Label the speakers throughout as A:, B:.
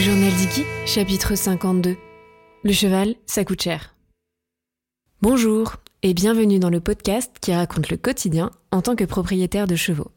A: Journal d'Iki, chapitre 52. Le cheval, ça coûte cher. Bonjour et bienvenue dans le podcast qui raconte le quotidien en tant que propriétaire de chevaux.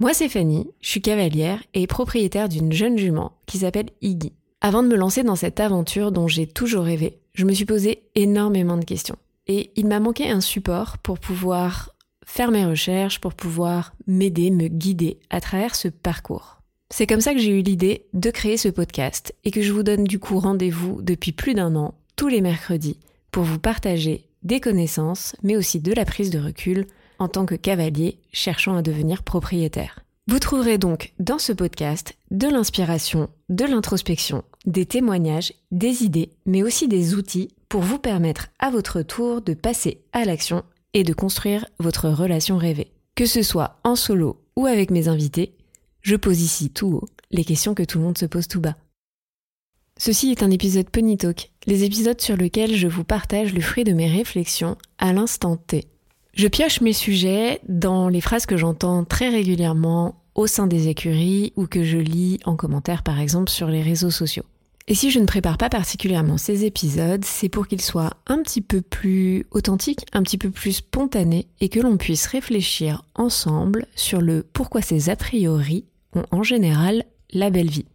A: Moi c'est Fanny, je suis cavalière et propriétaire d'une jeune jument qui s'appelle Iggy. Avant de me lancer dans cette aventure dont j'ai toujours rêvé, je me suis posé énormément de questions. Et il m'a manqué un support pour pouvoir faire mes recherches, pour pouvoir m'aider, me guider à travers ce parcours. C'est comme ça que j'ai eu l'idée de créer ce podcast et que je vous donne du coup rendez-vous depuis plus d'un an, tous les mercredis, pour vous partager des connaissances, mais aussi de la prise de recul en tant que cavalier cherchant à devenir propriétaire. Vous trouverez donc dans ce podcast de l'inspiration, de l'introspection, des témoignages, des idées, mais aussi des outils pour vous permettre à votre tour de passer à l'action et de construire votre relation rêvée. Que ce soit en solo ou avec mes invités, je pose ici tout haut les questions que tout le monde se pose tout bas. Ceci est un épisode Pony Talk, les épisodes sur lesquels je vous partage le fruit de mes réflexions à l'instant T. Je pioche mes sujets dans les phrases que j'entends très régulièrement au sein des écuries ou que je lis en commentaire par exemple sur les réseaux sociaux. Et si je ne prépare pas particulièrement ces épisodes, c'est pour qu'ils soient un petit peu plus authentiques, un petit peu plus spontanés et que l'on puisse réfléchir ensemble sur le pourquoi ces a priori en général la belle vie.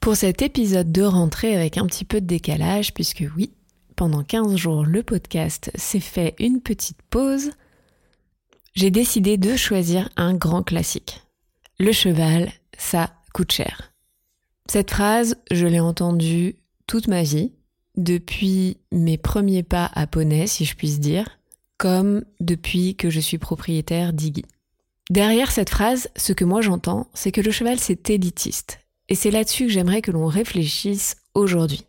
A: Pour cet épisode de rentrée avec un petit peu de décalage, puisque oui, pendant 15 jours le podcast s'est fait une petite pause, j'ai décidé de choisir un grand classique. Le cheval, ça coûte cher. Cette phrase, je l'ai entendue toute ma vie, depuis mes premiers pas à poney, si je puis dire, comme depuis que je suis propriétaire d'Iggy. Derrière cette phrase, ce que moi j'entends, c'est que le cheval c'est élitiste. Et c'est là-dessus que j'aimerais que l'on réfléchisse aujourd'hui.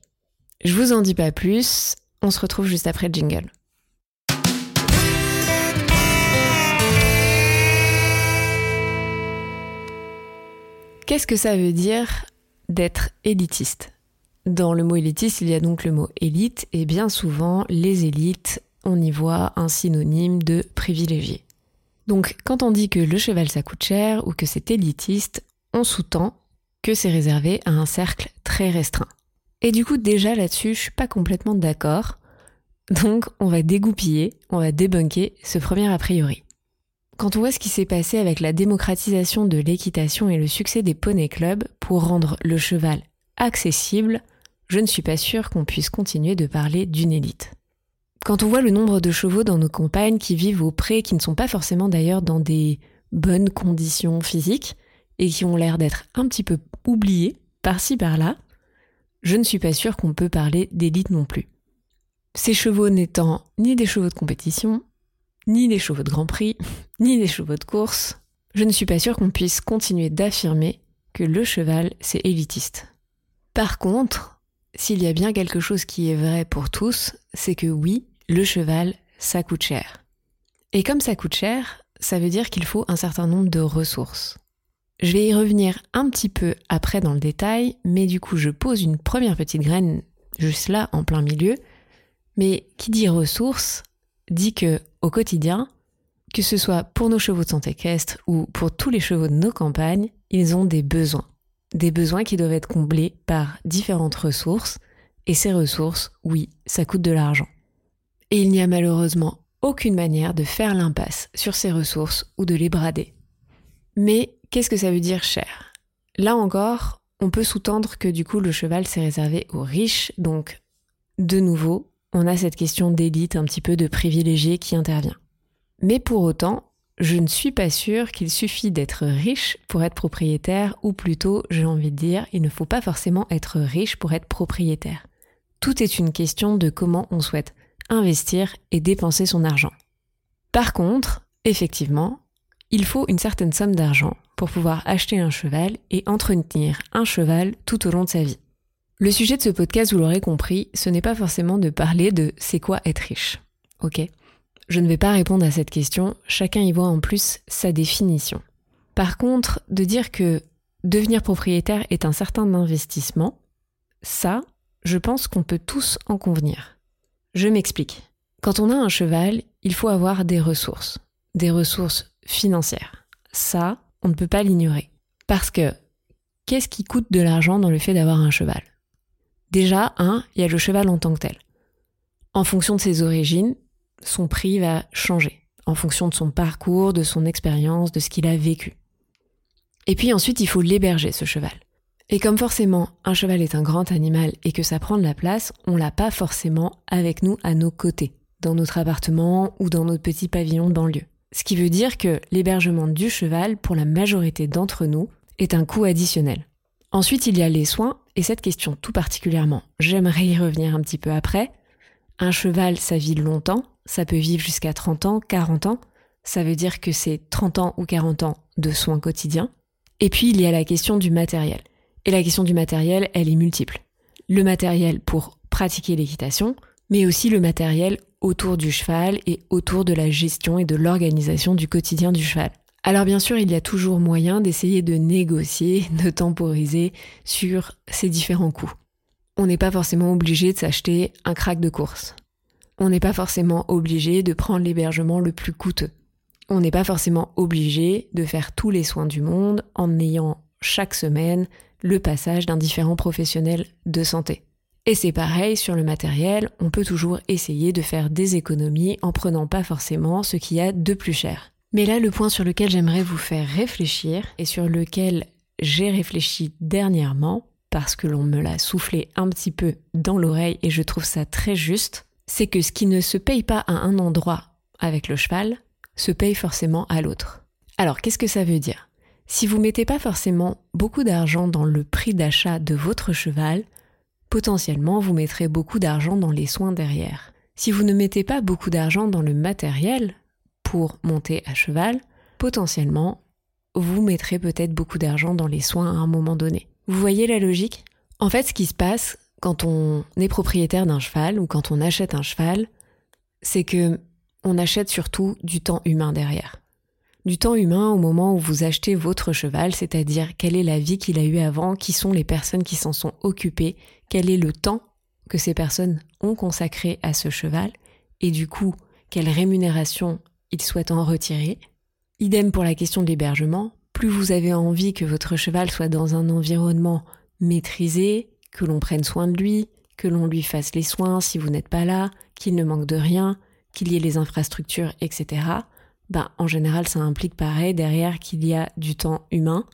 A: Je vous en dis pas plus, on se retrouve juste après le jingle. Qu'est-ce que ça veut dire d'être élitiste Dans le mot élitiste, il y a donc le mot élite, et bien souvent, les élites, on y voit un synonyme de privilégié. Donc quand on dit que le cheval ça coûte cher ou que c'est élitiste, on sous-tend que c'est réservé à un cercle très restreint. Et du coup déjà là-dessus je suis pas complètement d'accord. Donc on va dégoupiller, on va débunker ce premier a priori. Quand on voit ce qui s'est passé avec la démocratisation de l'équitation et le succès des poney clubs pour rendre le cheval accessible, je ne suis pas sûre qu'on puisse continuer de parler d'une élite. Quand on voit le nombre de chevaux dans nos campagnes qui vivent au pré, qui ne sont pas forcément d'ailleurs dans des bonnes conditions physiques, et qui ont l'air d'être un petit peu oubliés par-ci par-là, je ne suis pas sûre qu'on peut parler d'élite non plus. Ces chevaux n'étant ni des chevaux de compétition, ni des chevaux de Grand Prix, ni des chevaux de course, je ne suis pas sûre qu'on puisse continuer d'affirmer que le cheval, c'est élitiste. Par contre, s'il y a bien quelque chose qui est vrai pour tous, c'est que oui, le cheval, ça coûte cher. Et comme ça coûte cher, ça veut dire qu'il faut un certain nombre de ressources. Je vais y revenir un petit peu après dans le détail, mais du coup je pose une première petite graine juste là en plein milieu. Mais qui dit ressources dit que au quotidien, que ce soit pour nos chevaux de santé équestre ou pour tous les chevaux de nos campagnes, ils ont des besoins. Des besoins qui doivent être comblés par différentes ressources. Et ces ressources, oui, ça coûte de l'argent. Et il n'y a malheureusement aucune manière de faire l'impasse sur ces ressources ou de les brader. Mais qu'est-ce que ça veut dire cher? Là encore, on peut sous-tendre que du coup le cheval s'est réservé aux riches, donc de nouveau, on a cette question d'élite un petit peu de privilégié qui intervient. Mais pour autant, je ne suis pas sûre qu'il suffit d'être riche pour être propriétaire, ou plutôt, j'ai envie de dire, il ne faut pas forcément être riche pour être propriétaire. Tout est une question de comment on souhaite investir et dépenser son argent. Par contre, effectivement, il faut une certaine somme d'argent pour pouvoir acheter un cheval et entretenir un cheval tout au long de sa vie. Le sujet de ce podcast, vous l'aurez compris, ce n'est pas forcément de parler de c'est quoi être riche. Ok? Je ne vais pas répondre à cette question, chacun y voit en plus sa définition. Par contre, de dire que devenir propriétaire est un certain investissement, ça, je pense qu'on peut tous en convenir. Je m'explique. Quand on a un cheval, il faut avoir des ressources, des ressources financières. Ça, on ne peut pas l'ignorer. Parce que qu'est-ce qui coûte de l'argent dans le fait d'avoir un cheval? Déjà, un, il y a le cheval en tant que tel. En fonction de ses origines, son prix va changer, en fonction de son parcours, de son expérience, de ce qu'il a vécu. Et puis ensuite, il faut l'héberger, ce cheval. Et comme forcément, un cheval est un grand animal et que ça prend de la place, on l'a pas forcément avec nous à nos côtés, dans notre appartement ou dans notre petit pavillon de banlieue. Ce qui veut dire que l'hébergement du cheval, pour la majorité d'entre nous, est un coût additionnel. Ensuite, il y a les soins, et cette question tout particulièrement, j'aimerais y revenir un petit peu après. Un cheval, ça vit longtemps, ça peut vivre jusqu'à 30 ans, 40 ans, ça veut dire que c'est 30 ans ou 40 ans de soins quotidiens. Et puis, il y a la question du matériel. Et la question du matériel, elle est multiple. Le matériel pour pratiquer l'équitation, mais aussi le matériel autour du cheval et autour de la gestion et de l'organisation du quotidien du cheval. Alors bien sûr, il y a toujours moyen d'essayer de négocier, de temporiser sur ces différents coûts. On n'est pas forcément obligé de s'acheter un crack de course. On n'est pas forcément obligé de prendre l'hébergement le plus coûteux. On n'est pas forcément obligé de faire tous les soins du monde en ayant chaque semaine le passage d'un différent professionnel de santé. Et c'est pareil sur le matériel, on peut toujours essayer de faire des économies en prenant pas forcément ce qu'il y a de plus cher. Mais là, le point sur lequel j'aimerais vous faire réfléchir et sur lequel j'ai réfléchi dernièrement, parce que l'on me l'a soufflé un petit peu dans l'oreille et je trouve ça très juste, c'est que ce qui ne se paye pas à un endroit avec le cheval se paye forcément à l'autre. Alors qu'est-ce que ça veut dire? Si vous mettez pas forcément beaucoup d'argent dans le prix d'achat de votre cheval, potentiellement vous mettrez beaucoup d'argent dans les soins derrière. Si vous ne mettez pas beaucoup d'argent dans le matériel pour monter à cheval, potentiellement vous mettrez peut-être beaucoup d'argent dans les soins à un moment donné. Vous voyez la logique? En fait, ce qui se passe quand on est propriétaire d'un cheval ou quand on achète un cheval, c'est que on achète surtout du temps humain derrière. Du temps humain au moment où vous achetez votre cheval, c'est-à-dire quelle est la vie qu'il a eue avant, qui sont les personnes qui s'en sont occupées, quel est le temps que ces personnes ont consacré à ce cheval, et du coup, quelle rémunération ils souhaitent en retirer. Idem pour la question de l'hébergement, plus vous avez envie que votre cheval soit dans un environnement maîtrisé, que l'on prenne soin de lui, que l'on lui fasse les soins si vous n'êtes pas là, qu'il ne manque de rien, qu'il y ait les infrastructures, etc ben, en général, ça implique pareil derrière qu'il y a du temps humain,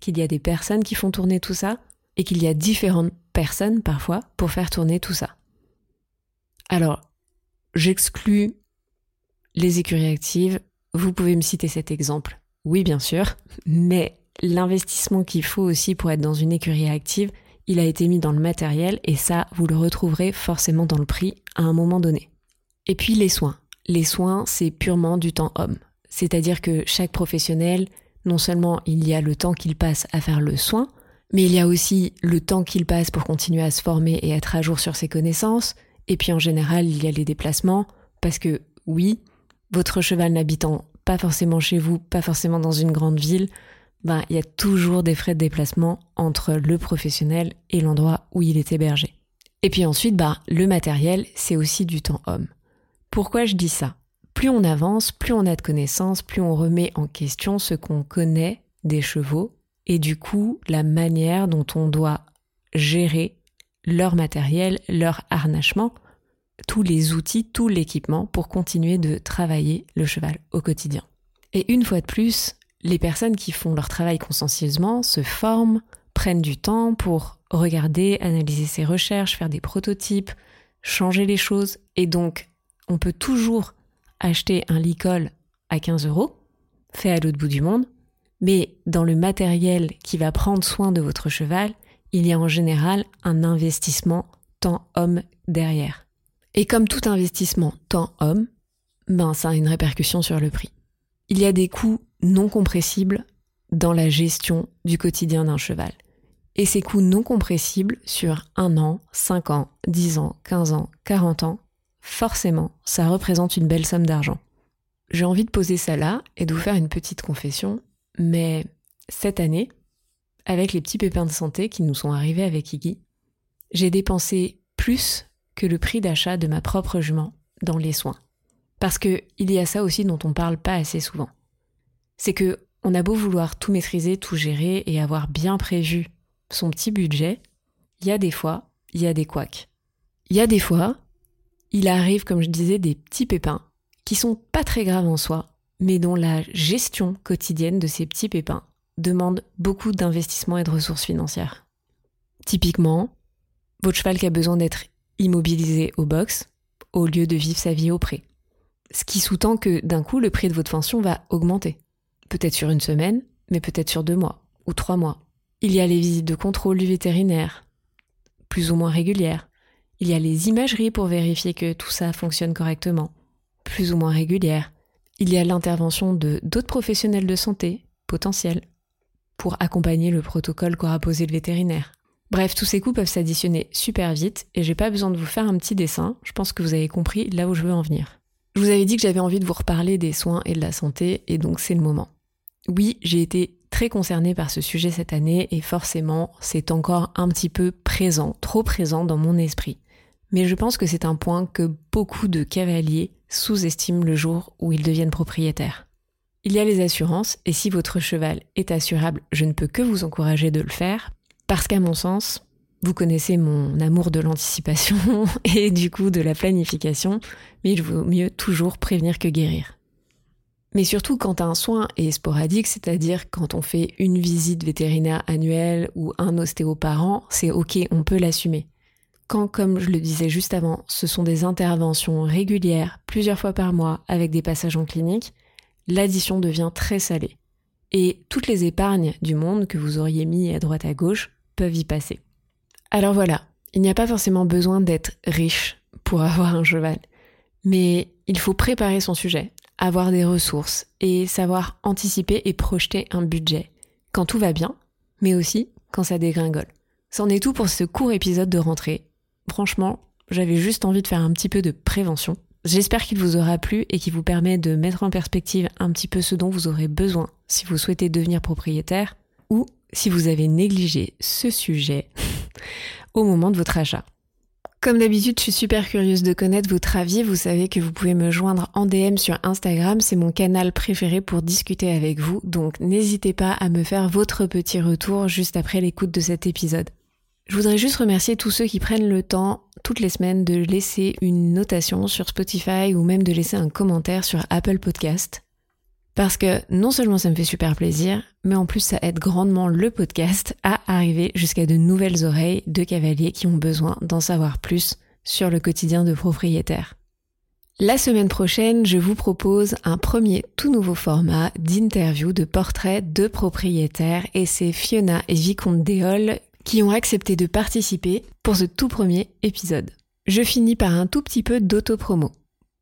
A: qu'il y a des personnes qui font tourner tout ça, et qu'il y a différentes personnes parfois pour faire tourner tout ça. Alors, j'exclus les écuries actives, vous pouvez me citer cet exemple, oui bien sûr, mais l'investissement qu'il faut aussi pour être dans une écurie active, il a été mis dans le matériel et ça, vous le retrouverez forcément dans le prix à un moment donné. Et puis les soins les soins, c'est purement du temps homme. C'est-à-dire que chaque professionnel, non seulement il y a le temps qu'il passe à faire le soin, mais il y a aussi le temps qu'il passe pour continuer à se former et être à jour sur ses connaissances, et puis en général, il y a les déplacements, parce que oui, votre cheval n'habitant pas forcément chez vous, pas forcément dans une grande ville, ben, il y a toujours des frais de déplacement entre le professionnel et l'endroit où il est hébergé. Et puis ensuite, ben, le matériel, c'est aussi du temps homme. Pourquoi je dis ça? Plus on avance, plus on a de connaissances, plus on remet en question ce qu'on connaît des chevaux et du coup la manière dont on doit gérer leur matériel, leur harnachement, tous les outils, tout l'équipement pour continuer de travailler le cheval au quotidien. Et une fois de plus, les personnes qui font leur travail consciencieusement se forment, prennent du temps pour regarder, analyser ses recherches, faire des prototypes, changer les choses et donc on peut toujours acheter un licol à 15 euros, fait à l'autre bout du monde, mais dans le matériel qui va prendre soin de votre cheval, il y a en général un investissement temps-homme derrière. Et comme tout investissement temps-homme, ben ça a une répercussion sur le prix. Il y a des coûts non compressibles dans la gestion du quotidien d'un cheval. Et ces coûts non compressibles sur un an, 5 ans, 10 ans, 15 ans, 40 ans, forcément, ça représente une belle somme d'argent. J'ai envie de poser ça là et de vous faire une petite confession, mais cette année, avec les petits pépins de santé qui nous sont arrivés avec Iggy, j'ai dépensé plus que le prix d'achat de ma propre jument dans les soins. Parce que il y a ça aussi dont on parle pas assez souvent. C'est que on a beau vouloir tout maîtriser, tout gérer et avoir bien prévu son petit budget, il y a des fois, il y a des couacs. Il y a des fois, il arrive, comme je disais, des petits pépins qui sont pas très graves en soi, mais dont la gestion quotidienne de ces petits pépins demande beaucoup d'investissement et de ressources financières. Typiquement, votre cheval qui a besoin d'être immobilisé au box au lieu de vivre sa vie au. Ce qui sous-tend que d'un coup, le prix de votre pension va augmenter. Peut-être sur une semaine, mais peut-être sur deux mois ou trois mois. Il y a les visites de contrôle du vétérinaire, plus ou moins régulières. Il y a les imageries pour vérifier que tout ça fonctionne correctement, plus ou moins régulières. Il y a l'intervention de d'autres professionnels de santé, potentiels, pour accompagner le protocole qu'aura posé le vétérinaire. Bref, tous ces coups peuvent s'additionner super vite et j'ai pas besoin de vous faire un petit dessin, je pense que vous avez compris là où je veux en venir. Je vous avais dit que j'avais envie de vous reparler des soins et de la santé et donc c'est le moment. Oui, j'ai été très concernée par ce sujet cette année et forcément c'est encore un petit peu présent, trop présent dans mon esprit. Mais je pense que c'est un point que beaucoup de cavaliers sous-estiment le jour où ils deviennent propriétaires. Il y a les assurances et si votre cheval est assurable, je ne peux que vous encourager de le faire parce qu'à mon sens, vous connaissez mon amour de l'anticipation et du coup de la planification, mais il vaut mieux toujours prévenir que guérir. Mais surtout quand un soin est sporadique, c'est-à-dire quand on fait une visite vétérinaire annuelle ou un ostéo par an, c'est ok, on peut l'assumer. Quand, comme je le disais juste avant, ce sont des interventions régulières, plusieurs fois par mois, avec des passages en clinique, l'addition devient très salée. Et toutes les épargnes du monde que vous auriez mis à droite à gauche peuvent y passer. Alors voilà, il n'y a pas forcément besoin d'être riche pour avoir un cheval, mais il faut préparer son sujet, avoir des ressources et savoir anticiper et projeter un budget quand tout va bien, mais aussi quand ça dégringole. C'en est tout pour ce court épisode de rentrée. Franchement, j'avais juste envie de faire un petit peu de prévention. J'espère qu'il vous aura plu et qu'il vous permet de mettre en perspective un petit peu ce dont vous aurez besoin si vous souhaitez devenir propriétaire ou si vous avez négligé ce sujet au moment de votre achat. Comme d'habitude, je suis super curieuse de connaître votre avis. Vous savez que vous pouvez me joindre en DM sur Instagram, c'est mon canal préféré pour discuter avec vous, donc n'hésitez pas à me faire votre petit retour juste après l'écoute de cet épisode. Je voudrais juste remercier tous ceux qui prennent le temps toutes les semaines de laisser une notation sur Spotify ou même de laisser un commentaire sur Apple Podcast. Parce que non seulement ça me fait super plaisir, mais en plus ça aide grandement le podcast à arriver jusqu'à de nouvelles oreilles de cavaliers qui ont besoin d'en savoir plus sur le quotidien de propriétaires. La semaine prochaine, je vous propose un premier tout nouveau format d'interview de portraits de propriétaires et c'est Fiona et Vicomte Déol qui ont accepté de participer pour ce tout premier épisode. Je finis par un tout petit peu d'autopromo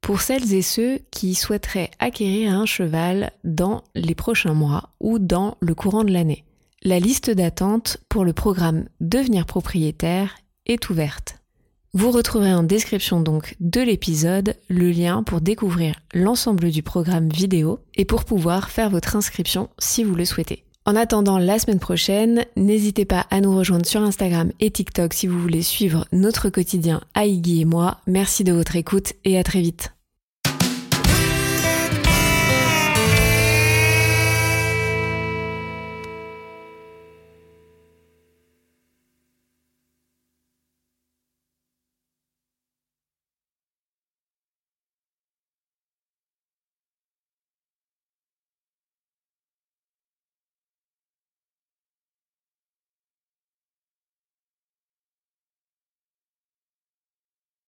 A: pour celles et ceux qui souhaiteraient acquérir un cheval dans les prochains mois ou dans le courant de l'année. La liste d'attente pour le programme Devenir propriétaire est ouverte. Vous retrouverez en description donc de l'épisode le lien pour découvrir l'ensemble du programme vidéo et pour pouvoir faire votre inscription si vous le souhaitez. En attendant la semaine prochaine, n'hésitez pas à nous rejoindre sur Instagram et TikTok si vous voulez suivre notre quotidien à et moi. Merci de votre écoute et à très vite.